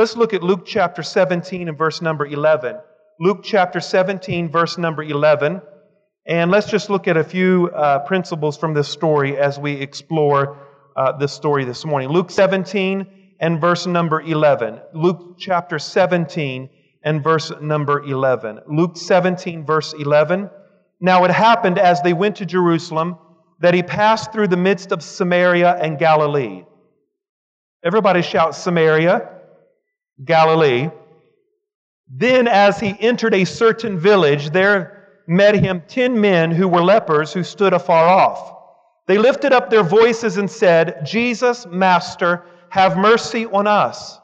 Let's look at Luke chapter 17 and verse number 11. Luke chapter 17, verse number 11. And let's just look at a few uh, principles from this story as we explore uh, this story this morning. Luke 17 and verse number 11. Luke chapter 17 and verse number 11. Luke 17, verse 11. Now it happened as they went to Jerusalem that he passed through the midst of Samaria and Galilee. Everybody shout Samaria, Galilee. Then, as he entered a certain village, there met him ten men who were lepers who stood afar off. They lifted up their voices and said, Jesus, Master, have mercy on us.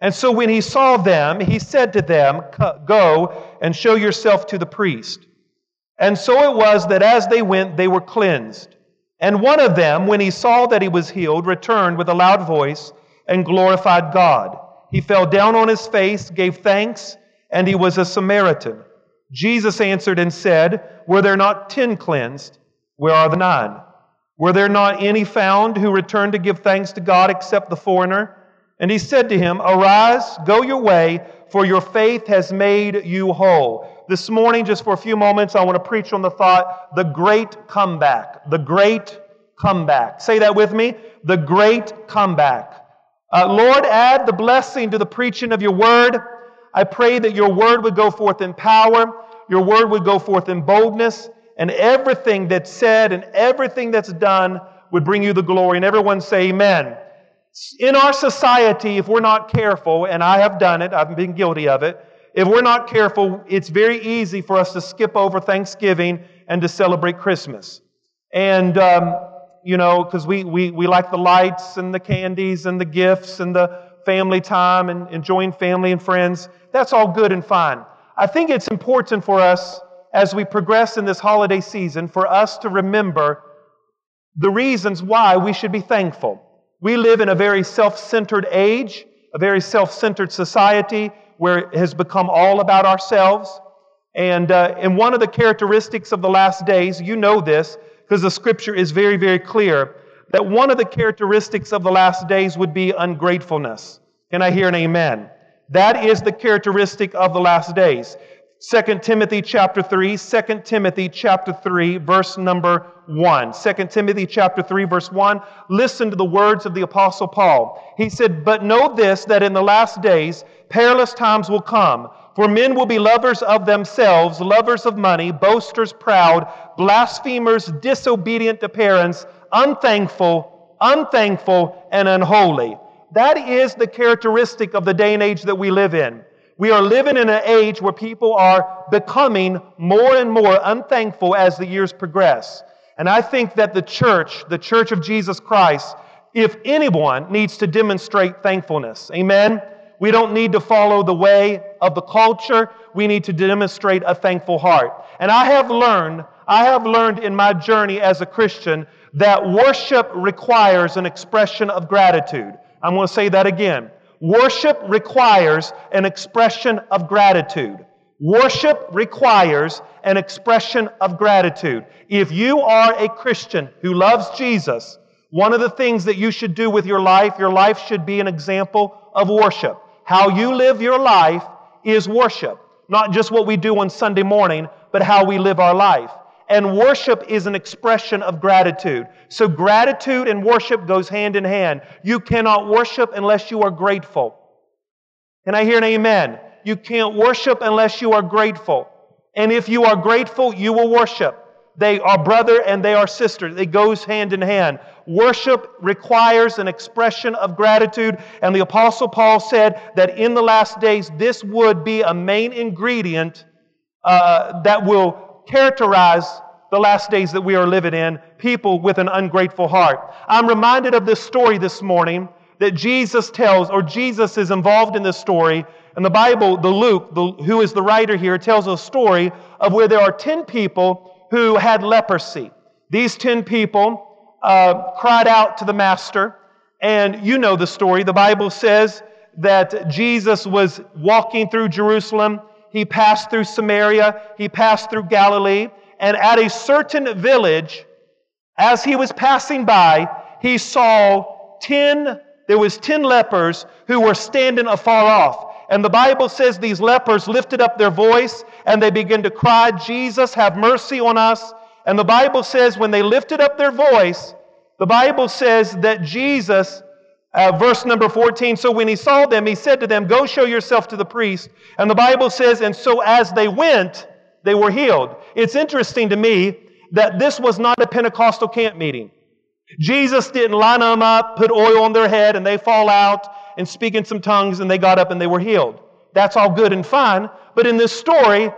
And so when he saw them, he said to them, Go and show yourself to the priest. And so it was that as they went, they were cleansed. And one of them, when he saw that he was healed, returned with a loud voice and glorified God. He fell down on his face, gave thanks, and he was a Samaritan. Jesus answered and said, Were there not ten cleansed? Where are the nine? Were there not any found who returned to give thanks to God except the foreigner? And he said to him, Arise, go your way, for your faith has made you whole. This morning, just for a few moments, I want to preach on the thought, the great comeback. The great comeback. Say that with me. The great comeback. Uh, Lord, add the blessing to the preaching of your word. I pray that your word would go forth in power, your word would go forth in boldness, and everything that's said and everything that's done would bring you the glory. And everyone say, Amen. In our society, if we're not careful, and I have done it, I've been guilty of it, if we're not careful, it's very easy for us to skip over Thanksgiving and to celebrate Christmas. And, um, you know, because we, we, we like the lights and the candies and the gifts and the family time and enjoying family and friends. That's all good and fine. I think it's important for us as we progress in this holiday season for us to remember the reasons why we should be thankful. We live in a very self centered age, a very self centered society where it has become all about ourselves. And, uh, and one of the characteristics of the last days, you know this, because the scripture is very, very clear, that one of the characteristics of the last days would be ungratefulness. Can I hear an amen? That is the characteristic of the last days. 2 Timothy chapter 3, 2 Timothy chapter 3, verse number 1. 2 Timothy chapter 3 verse 1. Listen to the words of the apostle Paul. He said, "But know this that in the last days perilous times will come, for men will be lovers of themselves, lovers of money, boasters, proud, blasphemers, disobedient to parents, unthankful, unthankful, and unholy." That is the characteristic of the day and age that we live in. We are living in an age where people are becoming more and more unthankful as the years progress. And I think that the church, the church of Jesus Christ, if anyone needs to demonstrate thankfulness, amen? We don't need to follow the way of the culture. We need to demonstrate a thankful heart. And I have learned, I have learned in my journey as a Christian that worship requires an expression of gratitude. I'm going to say that again. Worship requires an expression of gratitude. Worship requires an expression of gratitude. If you are a Christian who loves Jesus, one of the things that you should do with your life, your life should be an example of worship. How you live your life is worship. Not just what we do on Sunday morning, but how we live our life. And worship is an expression of gratitude. So gratitude and worship goes hand in hand. You cannot worship unless you are grateful. Can I hear an amen? You can't worship unless you are grateful. And if you are grateful, you will worship. They are brother and they are sister. It goes hand in hand. Worship requires an expression of gratitude. And the Apostle Paul said that in the last days, this would be a main ingredient uh, that will characterize the last days that we are living in people with an ungrateful heart. I'm reminded of this story this morning that Jesus tells, or Jesus is involved in this story and the Bible, the Luke, the, who is the writer here, tells a story of where there are 10 people who had leprosy. These 10 people uh, cried out to the Master, and you know the story. The Bible says that Jesus was walking through Jerusalem. He passed through Samaria. He passed through Galilee. And at a certain village, as he was passing by, he saw 10 there was 10 lepers who were standing afar off. And the Bible says these lepers lifted up their voice and they began to cry, Jesus, have mercy on us. And the Bible says when they lifted up their voice, the Bible says that Jesus, uh, verse number 14, so when he saw them, he said to them, Go show yourself to the priest. And the Bible says, And so as they went, they were healed. It's interesting to me that this was not a Pentecostal camp meeting. Jesus didn't line them up, put oil on their head, and they fall out and speak in some tongues, and they got up and they were healed. That's all good and fine. But in this story,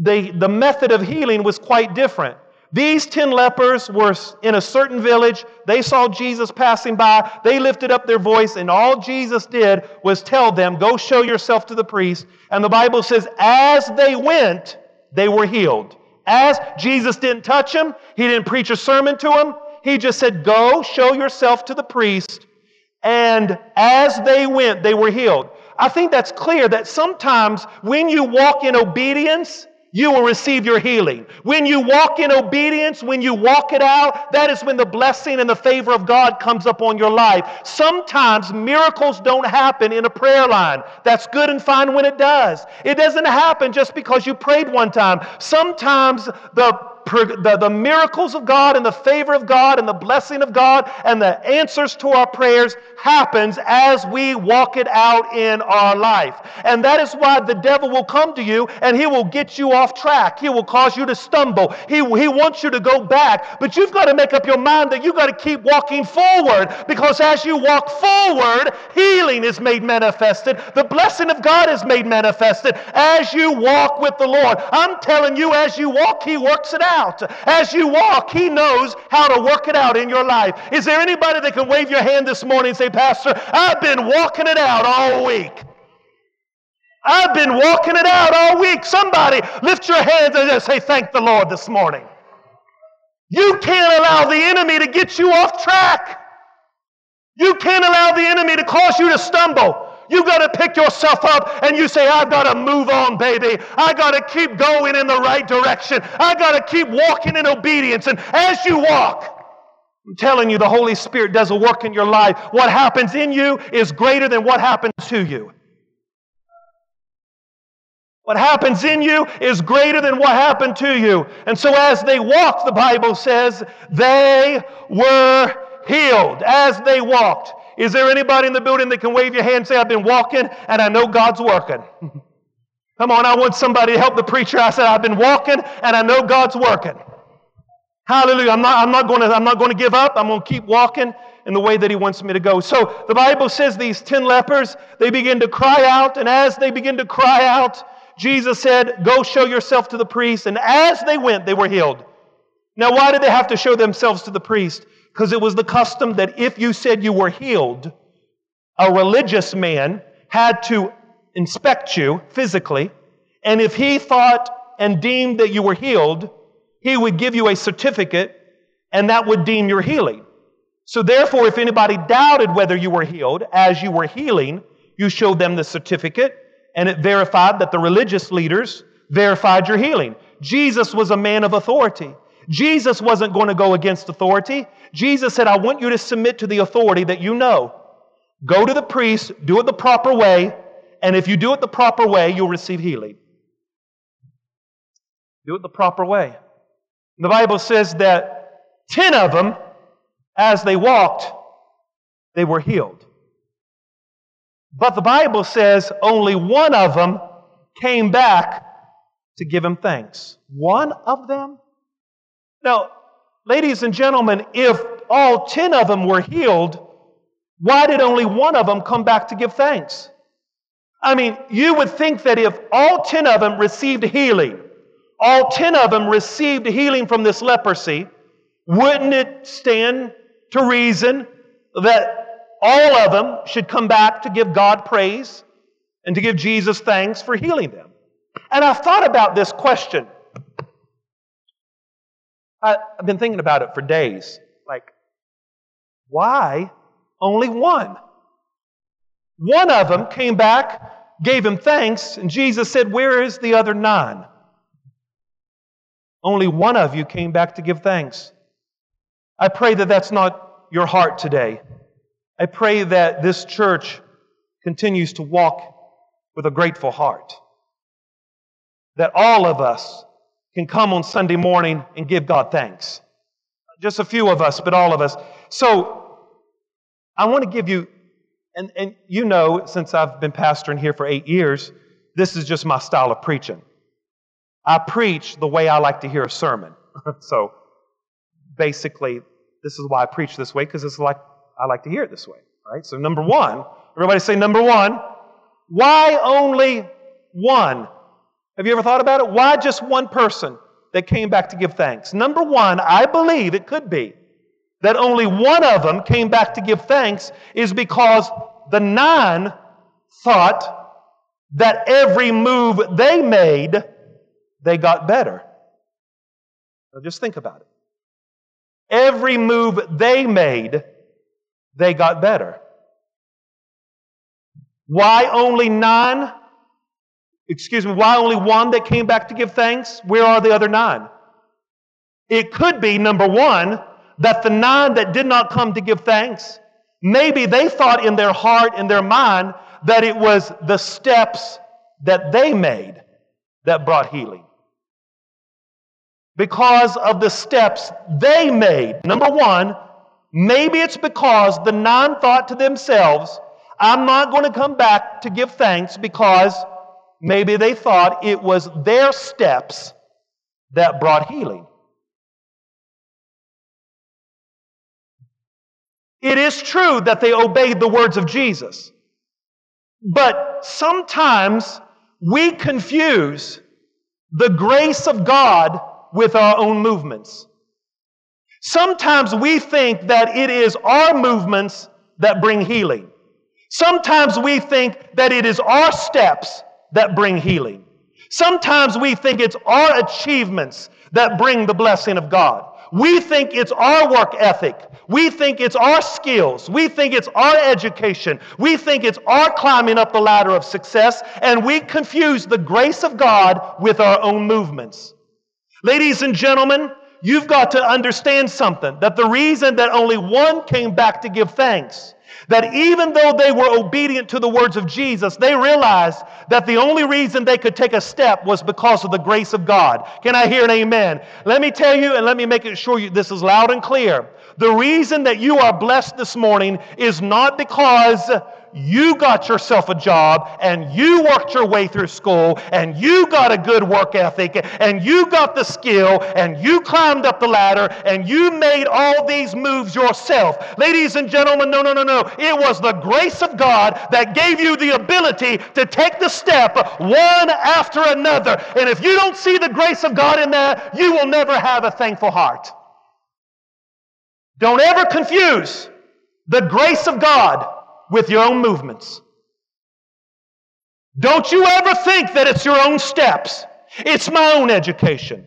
the, the method of healing was quite different. These 10 lepers were in a certain village. They saw Jesus passing by. They lifted up their voice, and all Jesus did was tell them, Go show yourself to the priest. And the Bible says, as they went, they were healed. As Jesus didn't touch them, he didn't preach a sermon to them. He just said, Go show yourself to the priest. And as they went, they were healed. I think that's clear that sometimes when you walk in obedience, you will receive your healing. When you walk in obedience, when you walk it out, that is when the blessing and the favor of God comes upon your life. Sometimes miracles don't happen in a prayer line. That's good and fine when it does. It doesn't happen just because you prayed one time. Sometimes the the, the miracles of God and the favor of God and the blessing of God and the answers to our prayers happens as we walk it out in our life. And that is why the devil will come to you and he will get you off track. He will cause you to stumble. He, he wants you to go back. But you've got to make up your mind that you've got to keep walking forward because as you walk forward, healing is made manifested. The blessing of God is made manifested as you walk with the Lord. I'm telling you, as you walk, he works it out out. As you walk, He knows how to work it out in your life. Is there anybody that can wave your hand this morning and say, Pastor, I've been walking it out all week? I've been walking it out all week. Somebody lift your hands and just say, Thank the Lord this morning. You can't allow the enemy to get you off track. You can't allow the enemy to cause you to stumble. You got to pick yourself up and you say, I've got to move on, baby. I got to keep going in the right direction. I got to keep walking in obedience. And as you walk, I'm telling you, the Holy Spirit does a work in your life. What happens in you is greater than what happens to you. What happens in you is greater than what happened to you. And so as they walked, the Bible says, they were healed as they walked. Is there anybody in the building that can wave your hand and say, I've been walking and I know God's working? Come on, I want somebody to help the preacher. I said, I've been walking and I know God's working. Hallelujah. I'm not, I'm not going to, I'm not going to give up. I'm going to keep walking in the way that he wants me to go. So the Bible says these 10 lepers, they begin to cry out. And as they begin to cry out, Jesus said, Go show yourself to the priest. And as they went, they were healed. Now, why did they have to show themselves to the priest? Because it was the custom that if you said you were healed, a religious man had to inspect you physically, and if he thought and deemed that you were healed, he would give you a certificate, and that would deem your healing. So, therefore, if anybody doubted whether you were healed as you were healing, you showed them the certificate, and it verified that the religious leaders verified your healing. Jesus was a man of authority. Jesus wasn't going to go against authority. Jesus said, I want you to submit to the authority that you know. Go to the priest, do it the proper way, and if you do it the proper way, you'll receive healing. Do it the proper way. The Bible says that 10 of them, as they walked, they were healed. But the Bible says only one of them came back to give him thanks. One of them? Now, ladies and gentlemen, if all 10 of them were healed, why did only one of them come back to give thanks? I mean, you would think that if all 10 of them received healing, all 10 of them received healing from this leprosy, wouldn't it stand to reason that all of them should come back to give God praise and to give Jesus thanks for healing them? And I've thought about this question. I've been thinking about it for days. Like, why only one? One of them came back, gave him thanks, and Jesus said, Where is the other nine? Only one of you came back to give thanks. I pray that that's not your heart today. I pray that this church continues to walk with a grateful heart. That all of us can come on Sunday morning and give God thanks. Just a few of us, but all of us. So, I want to give you, and, and you know, since I've been pastoring here for eight years, this is just my style of preaching. I preach the way I like to hear a sermon. so, basically, this is why I preach this way, because it's like I like to hear it this way. Right? So, number one, everybody say number one. Why only one? Have you ever thought about it? Why just one person that came back to give thanks? Number one, I believe it could be that only one of them came back to give thanks is because the nine thought that every move they made, they got better. Now just think about it. Every move they made, they got better. Why only nine? Excuse me, why only one that came back to give thanks? Where are the other nine? It could be, number one, that the nine that did not come to give thanks, maybe they thought in their heart, in their mind, that it was the steps that they made that brought healing. Because of the steps they made. Number one, maybe it's because the nine thought to themselves, I'm not going to come back to give thanks because Maybe they thought it was their steps that brought healing. It is true that they obeyed the words of Jesus. But sometimes we confuse the grace of God with our own movements. Sometimes we think that it is our movements that bring healing. Sometimes we think that it is our steps that bring healing. Sometimes we think it's our achievements that bring the blessing of God. We think it's our work ethic. We think it's our skills. We think it's our education. We think it's our climbing up the ladder of success, and we confuse the grace of God with our own movements. Ladies and gentlemen, you've got to understand something that the reason that only one came back to give thanks that even though they were obedient to the words of Jesus, they realized that the only reason they could take a step was because of the grace of God. Can I hear an amen? Let me tell you, and let me make it sure you, this is loud and clear. The reason that you are blessed this morning is not because you got yourself a job and you worked your way through school and you got a good work ethic and you got the skill and you climbed up the ladder and you made all these moves yourself. Ladies and gentlemen, no, no, no, no. It was the grace of God that gave you the ability to take the step one after another. And if you don't see the grace of God in that, you will never have a thankful heart. Don't ever confuse the grace of God with your own movements. Don't you ever think that it's your own steps. It's my own education.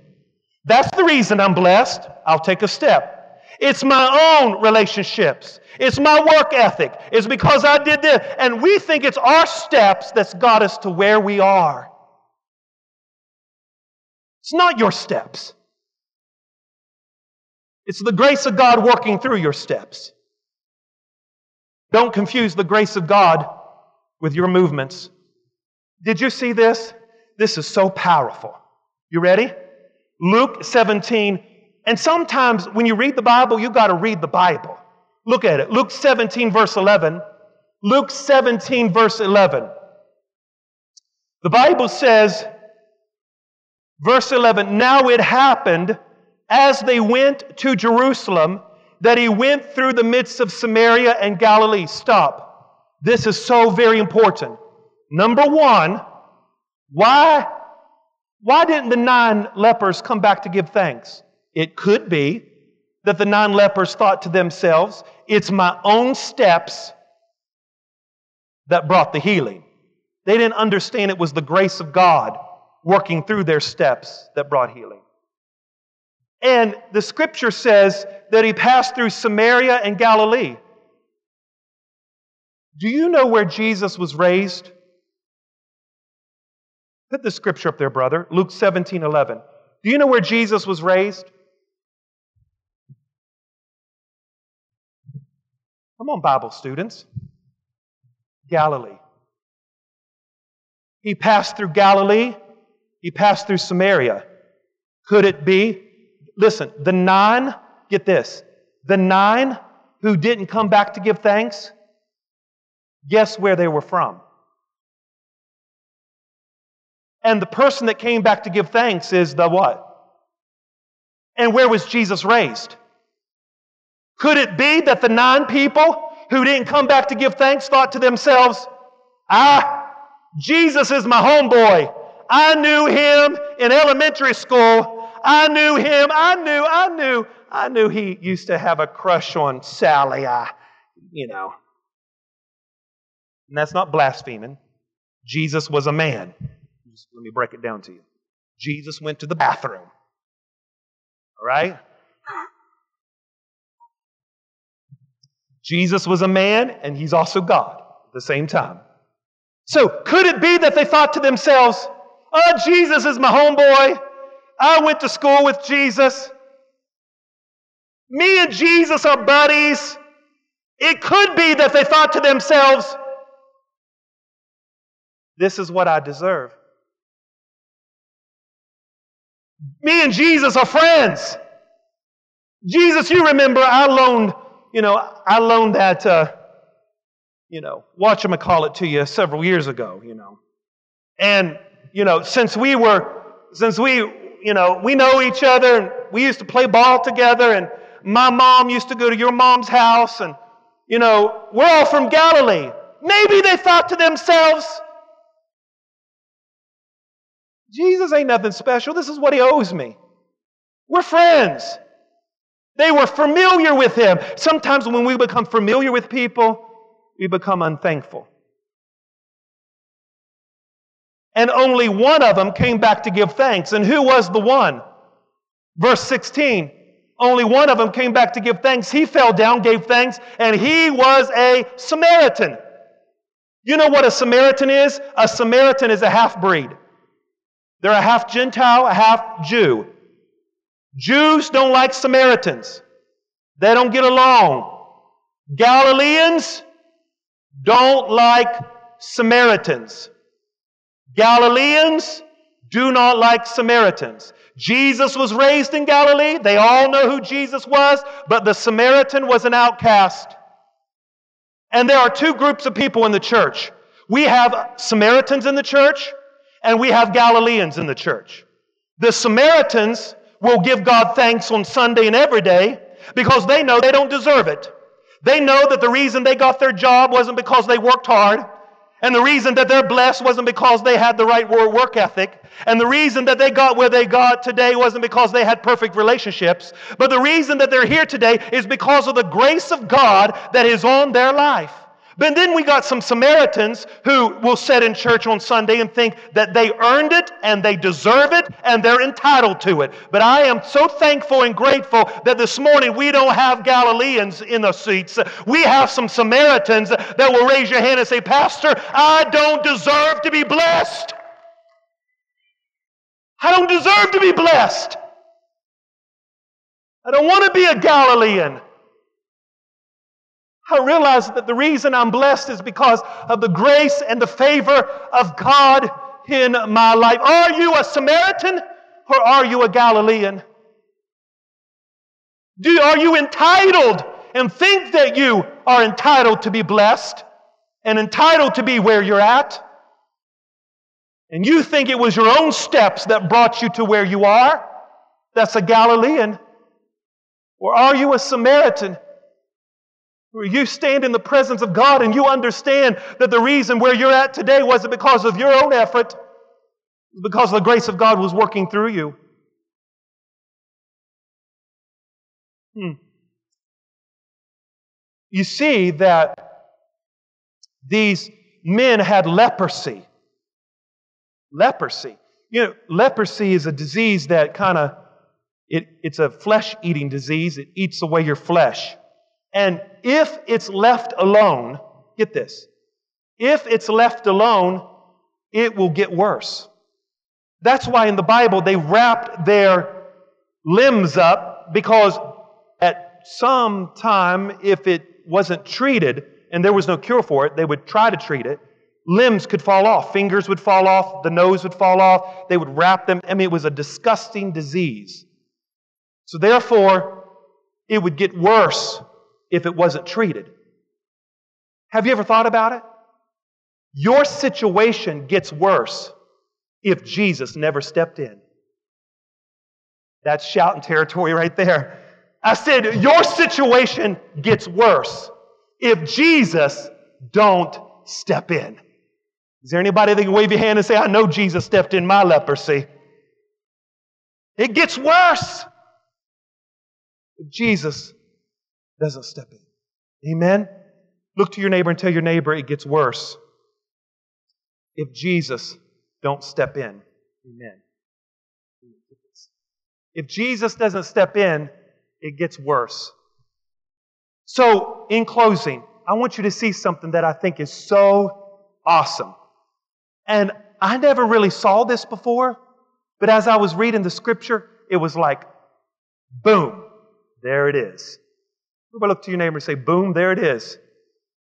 That's the reason I'm blessed. I'll take a step. It's my own relationships. It's my work ethic. It's because I did this. And we think it's our steps that's got us to where we are. It's not your steps. It's the grace of God working through your steps. Don't confuse the grace of God with your movements. Did you see this? This is so powerful. You ready? Luke 17. And sometimes when you read the Bible, you've got to read the Bible. Look at it. Luke 17, verse 11. Luke 17, verse 11. The Bible says, verse 11, Now it happened as they went to Jerusalem that he went through the midst of Samaria and Galilee. Stop. This is so very important. Number one, why, why didn't the nine lepers come back to give thanks? It could be that the nine lepers thought to themselves, it's my own steps that brought the healing. They didn't understand it was the grace of God working through their steps that brought healing. And the scripture says that he passed through Samaria and Galilee. Do you know where Jesus was raised? Put the scripture up there, brother. Luke 17 11. Do you know where Jesus was raised? Come on, Bible students. Galilee. He passed through Galilee. He passed through Samaria. Could it be? Listen, the nine, get this, the nine who didn't come back to give thanks, guess where they were from? And the person that came back to give thanks is the what? And where was Jesus raised? Could it be that the nine people who didn't come back to give thanks thought to themselves, ah, Jesus is my homeboy. I knew him in elementary school. I knew him. I knew, I knew, I knew he used to have a crush on Sally. I, you know. And that's not blaspheming. Jesus was a man. Just let me break it down to you. Jesus went to the bathroom. All right? Jesus was a man and he's also God at the same time. So, could it be that they thought to themselves, Oh, Jesus is my homeboy. I went to school with Jesus. Me and Jesus are buddies. It could be that they thought to themselves, This is what I deserve. Me and Jesus are friends. Jesus, you remember I loaned, you know, I loaned that, uh, you know, watch him call it to you several years ago, you know. And, you know, since we were, since we, you know, we know each other and we used to play ball together and my mom used to go to your mom's house and, you know, we're all from Galilee. Maybe they thought to themselves, Jesus ain't nothing special. This is what he owes me. We're friends. They were familiar with him. Sometimes when we become familiar with people, we become unthankful. And only one of them came back to give thanks. And who was the one? Verse 16. Only one of them came back to give thanks. He fell down, gave thanks, and he was a Samaritan. You know what a Samaritan is? A Samaritan is a half breed. They're a half Gentile, a half Jew. Jews don't like Samaritans. They don't get along. Galileans don't like Samaritans. Galileans do not like Samaritans. Jesus was raised in Galilee. They all know who Jesus was, but the Samaritan was an outcast. And there are two groups of people in the church. We have Samaritans in the church, and we have Galileans in the church. The Samaritans will give God thanks on Sunday and every day because they know they don't deserve it. They know that the reason they got their job wasn't because they worked hard. And the reason that they're blessed wasn't because they had the right work ethic. And the reason that they got where they got today wasn't because they had perfect relationships. But the reason that they're here today is because of the grace of God that is on their life. But then we got some Samaritans who will sit in church on Sunday and think that they earned it and they deserve it and they're entitled to it. But I am so thankful and grateful that this morning we don't have Galileans in the seats. We have some Samaritans that will raise your hand and say, Pastor, I don't deserve to be blessed. I don't deserve to be blessed. I don't want to be a Galilean. I realize that the reason I'm blessed is because of the grace and the favor of God in my life. Are you a Samaritan or are you a Galilean? Do, are you entitled and think that you are entitled to be blessed and entitled to be where you're at? And you think it was your own steps that brought you to where you are? That's a Galilean. Or are you a Samaritan? You stand in the presence of God and you understand that the reason where you're at today wasn't because of your own effort, because the grace of God was working through you. Hmm. You see that these men had leprosy. Leprosy. You know, leprosy is a disease that kind of it, it's a flesh-eating disease. It eats away your flesh. And if it's left alone, get this, if it's left alone, it will get worse. That's why in the Bible they wrapped their limbs up because at some time, if it wasn't treated and there was no cure for it, they would try to treat it. limbs could fall off, fingers would fall off, the nose would fall off. They would wrap them. I mean, it was a disgusting disease. So, therefore, it would get worse if it wasn't treated. Have you ever thought about it? Your situation gets worse if Jesus never stepped in. That's shouting territory right there. I said, your situation gets worse if Jesus don't step in. Is there anybody that can wave your hand and say, I know Jesus stepped in my leprosy? It gets worse if Jesus doesn't step in. Amen? Look to your neighbor and tell your neighbor it gets worse if Jesus don't step in. Amen. If Jesus doesn't step in, it gets worse. So, in closing, I want you to see something that I think is so awesome. And I never really saw this before, but as I was reading the scripture, it was like, boom, there it is. Everybody look to your neighbor and say, boom, there it is.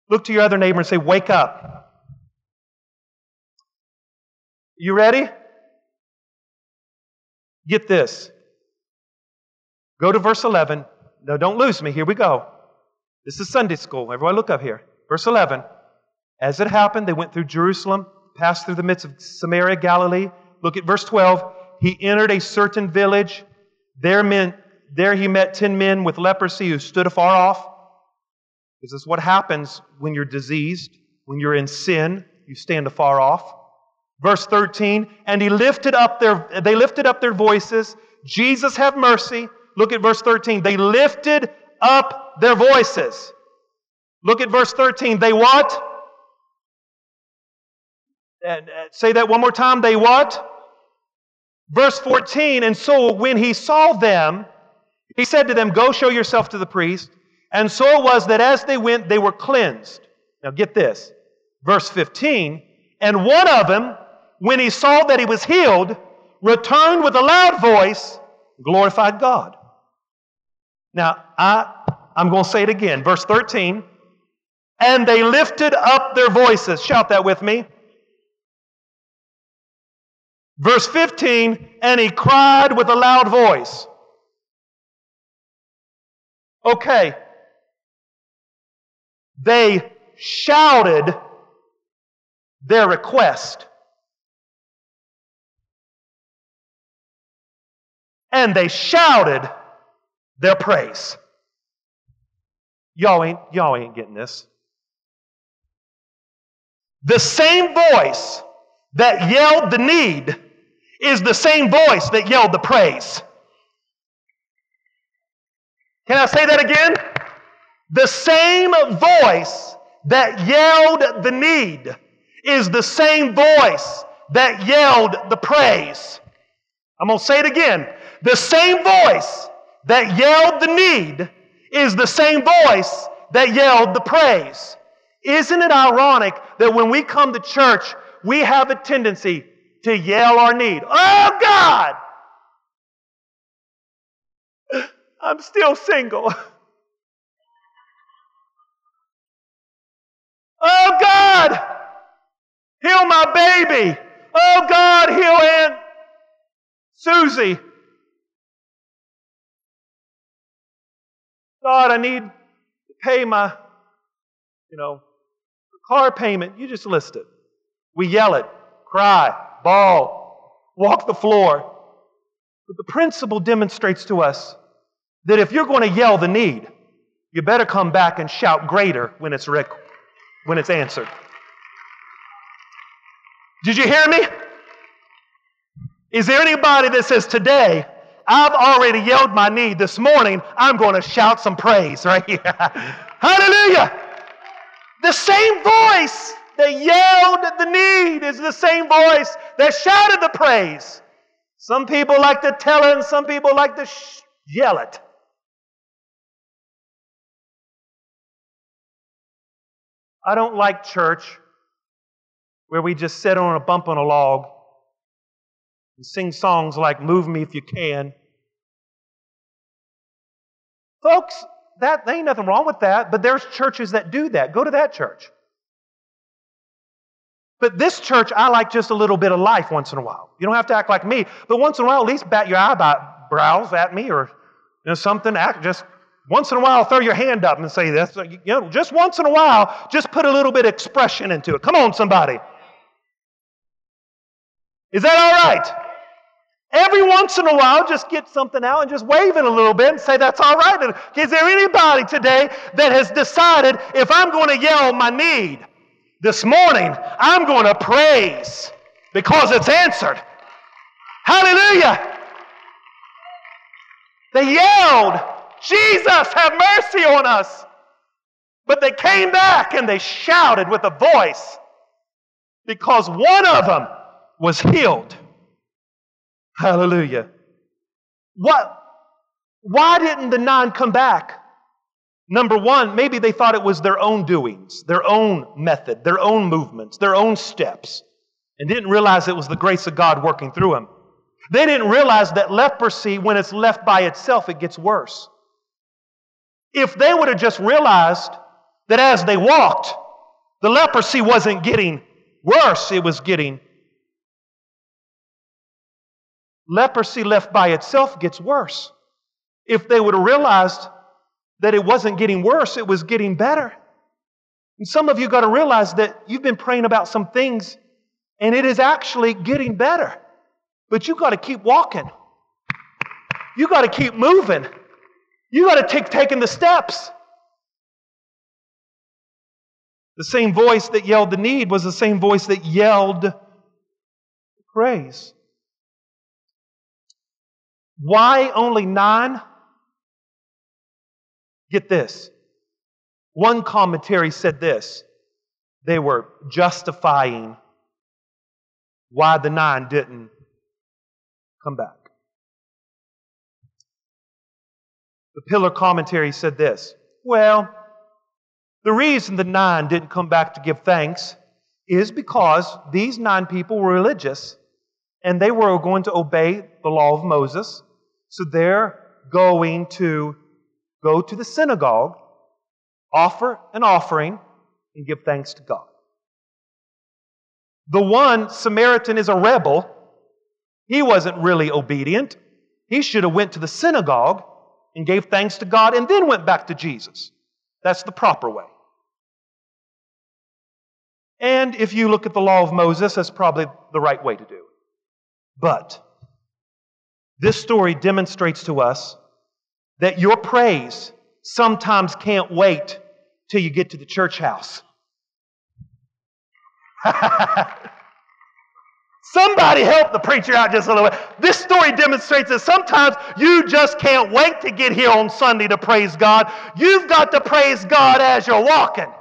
Look to your other neighbor and say, wake up. You ready? Get this. Go to verse 11. No, don't lose me. Here we go. This is Sunday school. Everyone look up here. Verse 11. As it happened, they went through Jerusalem, passed through the midst of Samaria, Galilee. Look at verse 12. He entered a certain village. There, men, there he met ten men with leprosy who stood afar off. This is what happens when you're diseased, when you're in sin, you stand afar off. Verse 13, and he lifted up their, they lifted up their voices. Jesus have mercy. Look at verse 13. They lifted up their voices. Look at verse 13. They what? And, uh, say that one more time. They what? Verse 14. And so when he saw them, he said to them, Go show yourself to the priest. And so it was that as they went, they were cleansed. Now get this. Verse 15. And one of them, when he saw that he was healed, returned with a loud voice, glorified God. Now, I, I'm going to say it again. Verse 13. And they lifted up their voices. Shout that with me. Verse 15. And he cried with a loud voice. Okay. They shouted their request. and they shouted their praise. Y'all ain't, y'all ain't getting this. The same voice that yelled the need is the same voice that yelled the praise. Can I say that again? The same voice that yelled the need is the same voice that yelled the praise. I'm going to say it again. The same voice that yelled the need is the same voice that yelled the praise. Isn't it ironic that when we come to church, we have a tendency to yell our need? Oh God! I'm still single. Oh God! Heal my baby! Oh God, heal Aunt Susie! God, I need to pay my, you know, car payment. You just list it. We yell it, cry, bawl, walk the floor. But the principle demonstrates to us that if you're going to yell the need, you better come back and shout greater when it's, rec- when it's answered. Did you hear me? Is there anybody that says today, I've already yelled my need this morning. I'm going to shout some praise right here. Hallelujah. The same voice that yelled the need is the same voice that shouted the praise. Some people like to tell it and some people like to sh- yell it. I don't like church where we just sit on a bump on a log and sing songs like Move Me If You Can. Folks, that there ain't nothing wrong with that, but there's churches that do that. Go to that church. But this church, I like just a little bit of life once in a while. You don't have to act like me, but once in a while, at least bat your eyebrows at me or you know, something. Act just once in a while, throw your hand up and say this. You know, just once in a while, just put a little bit of expression into it. Come on, somebody. Is that all right? Every once in a while, just get something out and just wave it a little bit and say, That's all right. Is there anybody today that has decided if I'm going to yell my need this morning, I'm going to praise because it's answered? Hallelujah. They yelled, Jesus, have mercy on us. But they came back and they shouted with a voice because one of them was healed. Hallelujah. What? Why didn't the nine come back? Number one, maybe they thought it was their own doings, their own method, their own movements, their own steps, and didn't realize it was the grace of God working through them. They didn't realize that leprosy, when it's left by itself, it gets worse. If they would have just realized that as they walked, the leprosy wasn't getting worse, it was getting leprosy left by itself gets worse. If they would have realized that it wasn't getting worse, it was getting better. And some of you got to realize that you've been praying about some things and it is actually getting better. But you got to keep walking. You got to keep moving. You got to take taking the steps. The same voice that yelled the need was the same voice that yelled praise. Why only nine? Get this. One commentary said this they were justifying why the nine didn't come back. The pillar commentary said this Well, the reason the nine didn't come back to give thanks is because these nine people were religious and they were going to obey the law of Moses so they're going to go to the synagogue, offer an offering, and give thanks to God. The one Samaritan is a rebel. He wasn't really obedient. He should have went to the synagogue and gave thanks to God and then went back to Jesus. That's the proper way. And if you look at the law of Moses, that's probably the right way to do it. But this story demonstrates to us that your praise sometimes can't wait till you get to the church house. Somebody help the preacher out just a little bit. This story demonstrates that sometimes you just can't wait to get here on Sunday to praise God. You've got to praise God as you're walking.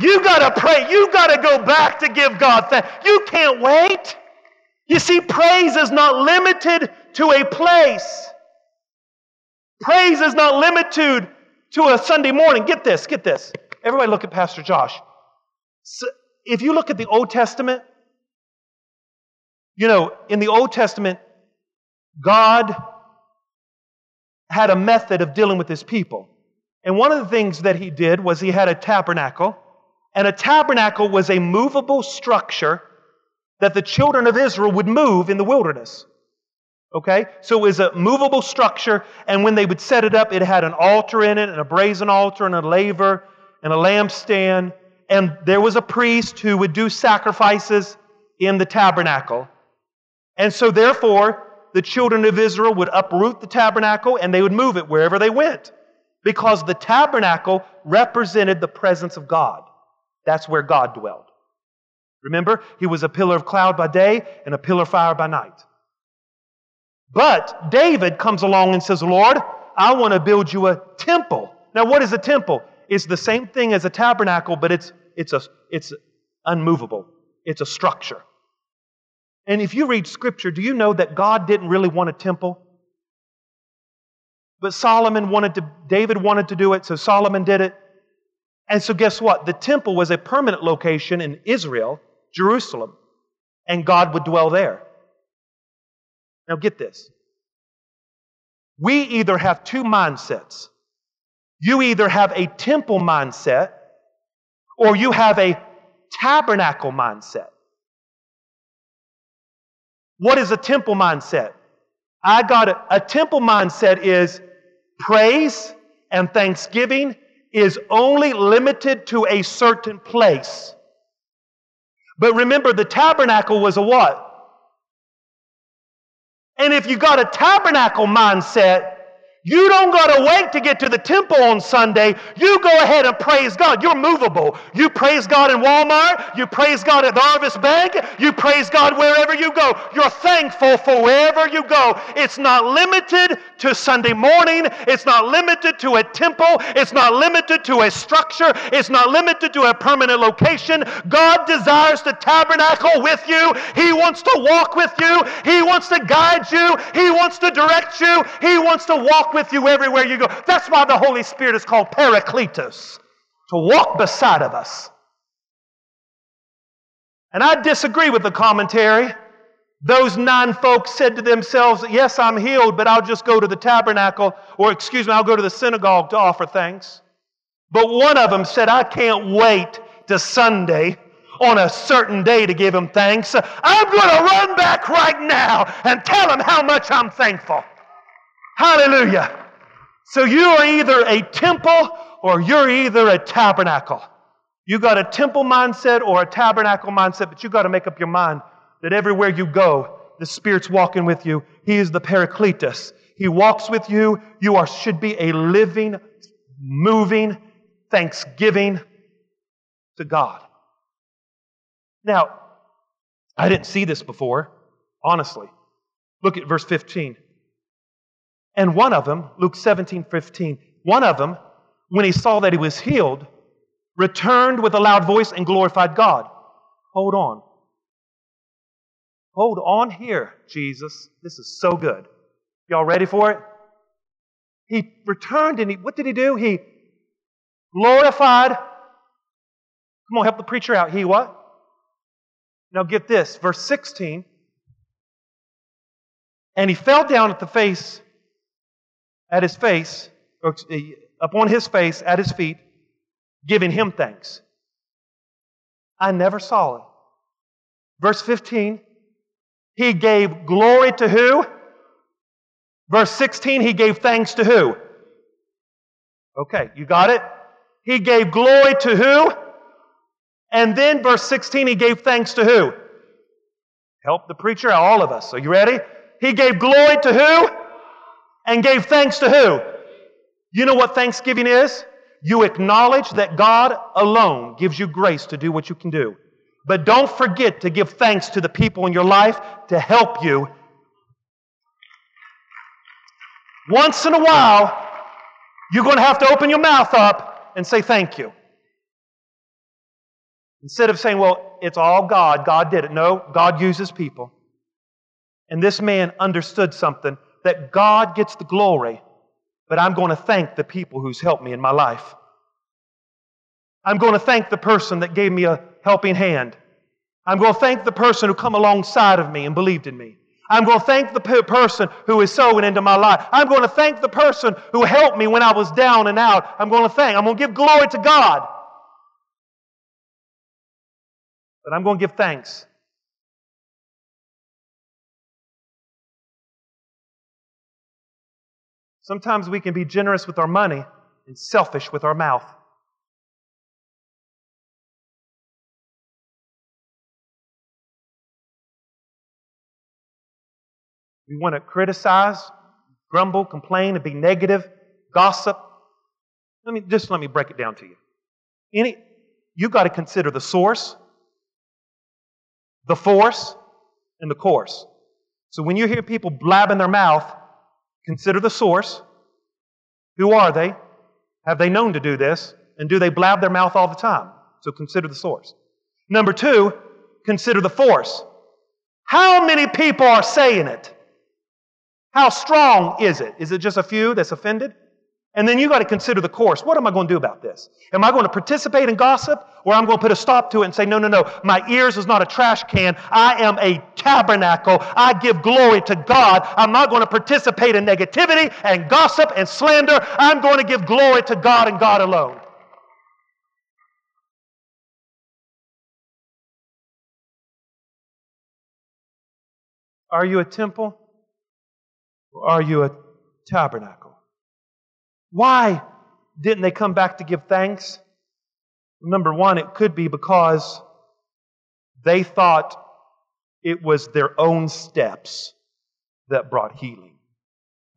You got to pray. You got to go back to give God thanks. You can't wait. You see, praise is not limited to a place. Praise is not limited to a Sunday morning. Get this, get this. Everybody look at Pastor Josh. So if you look at the Old Testament, you know, in the Old Testament, God had a method of dealing with his people. And one of the things that he did was he had a tabernacle, and a tabernacle was a movable structure that the children of Israel would move in the wilderness. Okay? So it was a movable structure, and when they would set it up, it had an altar in it, and a brazen altar, and a laver, and a lampstand. And there was a priest who would do sacrifices in the tabernacle. And so, therefore, the children of Israel would uproot the tabernacle and they would move it wherever they went. Because the tabernacle represented the presence of God. That's where God dwelled. Remember, he was a pillar of cloud by day and a pillar of fire by night. But David comes along and says, Lord, I want to build you a temple. Now, what is a temple? It's the same thing as a tabernacle, but it's, it's, a, it's unmovable. It's a structure. And if you read scripture, do you know that God didn't really want a temple? But Solomon wanted to, David wanted to do it, so Solomon did it. And so, guess what? The temple was a permanent location in Israel, Jerusalem, and God would dwell there. Now, get this. We either have two mindsets. You either have a temple mindset or you have a tabernacle mindset. What is a temple mindset? I got a, a temple mindset is praise and thanksgiving is only limited to a certain place. But remember, the tabernacle was a what? And if you got a tabernacle mindset, you don't got to wait to get to the temple on Sunday. You go ahead and praise God. You're movable. You praise God in Walmart. You praise God at the Harvest Bank. You praise God wherever you go. You're thankful for wherever you go. It's not limited to Sunday morning. It's not limited to a temple. It's not limited to a structure. It's not limited to a permanent location. God desires to tabernacle with you. He wants to walk with you. He wants to guide you. He wants to direct you. He wants to walk with you everywhere you go. That's why the Holy Spirit is called Paracletus, to walk beside of us. And I disagree with the commentary. Those nine folks said to themselves, Yes, I'm healed, but I'll just go to the tabernacle, or excuse me, I'll go to the synagogue to offer thanks. But one of them said, I can't wait to Sunday on a certain day to give him thanks. I'm going to run back right now and tell him how much I'm thankful. Hallelujah. So you are either a temple or you're either a tabernacle. You got a temple mindset or a tabernacle mindset, but you got to make up your mind that everywhere you go, the Spirit's walking with you. He is the Paracletus. He walks with you. You are, should be a living, moving thanksgiving to God. Now, I didn't see this before, honestly. Look at verse 15. And one of them, Luke 17, 15, one of them, when he saw that he was healed, returned with a loud voice and glorified God. Hold on. Hold on here, Jesus. This is so good. Y'all ready for it? He returned and he, what did he do? He glorified. Come on, help the preacher out. He what? Now get this, verse 16. And he fell down at the face at his face, or eh, upon his face, at his feet, giving him thanks. I never saw it. Verse 15, he gave glory to who? Verse 16, he gave thanks to who? Okay, you got it? He gave glory to who? And then verse 16, he gave thanks to who? Help the preacher, all of us. Are you ready? He gave glory to who? And gave thanks to who? You know what thanksgiving is? You acknowledge that God alone gives you grace to do what you can do. But don't forget to give thanks to the people in your life to help you. Once in a while, you're going to have to open your mouth up and say thank you. Instead of saying, well, it's all God, God did it. No, God uses people. And this man understood something that God gets the glory, but I'm going to thank the people who's helped me in my life. I'm going to thank the person that gave me a helping hand. I'm going to thank the person who come alongside of me and believed in me. I'm going to thank the person who is sowing into my life. I'm going to thank the person who helped me when I was down and out. I'm going to thank. I'm going to give glory to God. But I'm going to give thanks Sometimes we can be generous with our money and selfish with our mouth. We want to criticize, grumble, complain, and be negative, gossip. Let me just let me break it down to you. Any, you've got to consider the source, the force, and the course. So when you hear people blabbing their mouth, Consider the source. Who are they? Have they known to do this? And do they blab their mouth all the time? So consider the source. Number two, consider the force. How many people are saying it? How strong is it? Is it just a few that's offended? And then you got to consider the course. What am I going to do about this? Am I going to participate in gossip or I'm going to put a stop to it and say, no, no, no, my ears is not a trash can. I am a tabernacle. I give glory to God. I'm not going to participate in negativity and gossip and slander. I'm going to give glory to God and God alone. Are you a temple or are you a tabernacle? Why didn't they come back to give thanks? Number one, it could be because they thought it was their own steps that brought healing.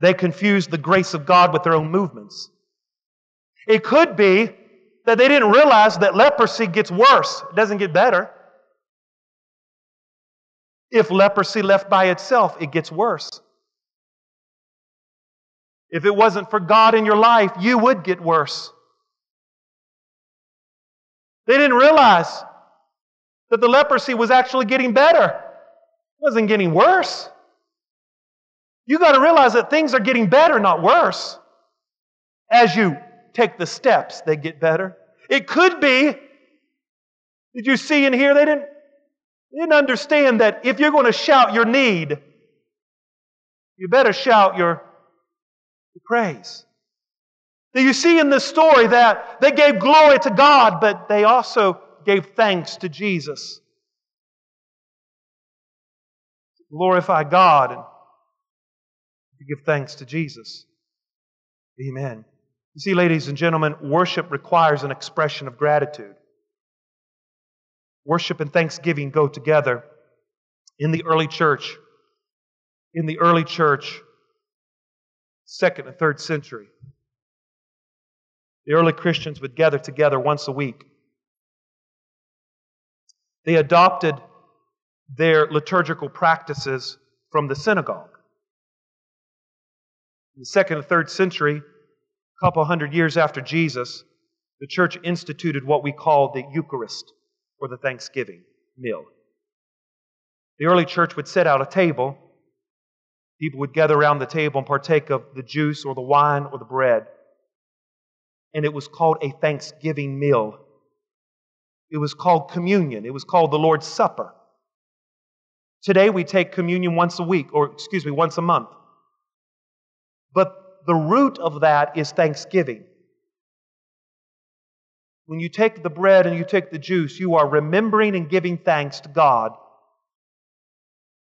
They confused the grace of God with their own movements. It could be that they didn't realize that leprosy gets worse, it doesn't get better. If leprosy left by itself, it gets worse. If it wasn't for God in your life, you would get worse. They didn't realize that the leprosy was actually getting better, it wasn't getting worse. You got to realize that things are getting better, not worse. As you take the steps, they get better. It could be, did you see in here, they didn't, they didn't understand that if you're going to shout your need, you better shout your, praise. Do you see in this story that they gave glory to God, but they also gave thanks to Jesus? To Glorify God and to give thanks to Jesus. Amen. You see, ladies and gentlemen, worship requires an expression of gratitude. Worship and thanksgiving go together. In the early church, in the early church, second and third century, the early Christians would gather together once a week. They adopted their liturgical practices from the synagogue. In the second and third century, a couple hundred years after Jesus, the church instituted what we call the Eucharist, or the Thanksgiving meal. The early church would set out a table. People would gather around the table and partake of the juice or the wine or the bread. And it was called a Thanksgiving meal. It was called communion. It was called the Lord's Supper. Today we take communion once a week, or excuse me, once a month. But the root of that is thanksgiving. When you take the bread and you take the juice, you are remembering and giving thanks to God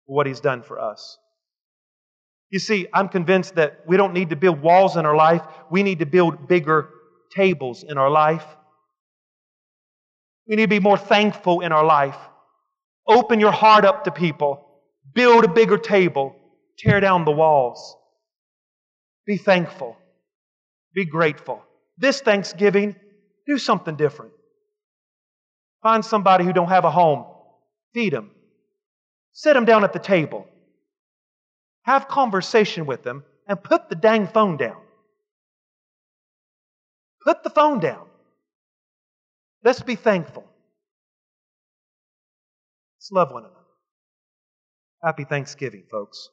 for what He's done for us. You see, I'm convinced that we don't need to build walls in our life, we need to build bigger tables in our life. We need to be more thankful in our life. Open your heart up to people, build a bigger table, tear down the walls. Be thankful. Be grateful. This Thanksgiving, do something different. Find somebody who don't have a home. Feed them. Sit them down at the table. Have conversation with them and put the dang phone down. Put the phone down. Let's be thankful. Let's love one another. Happy Thanksgiving, folks.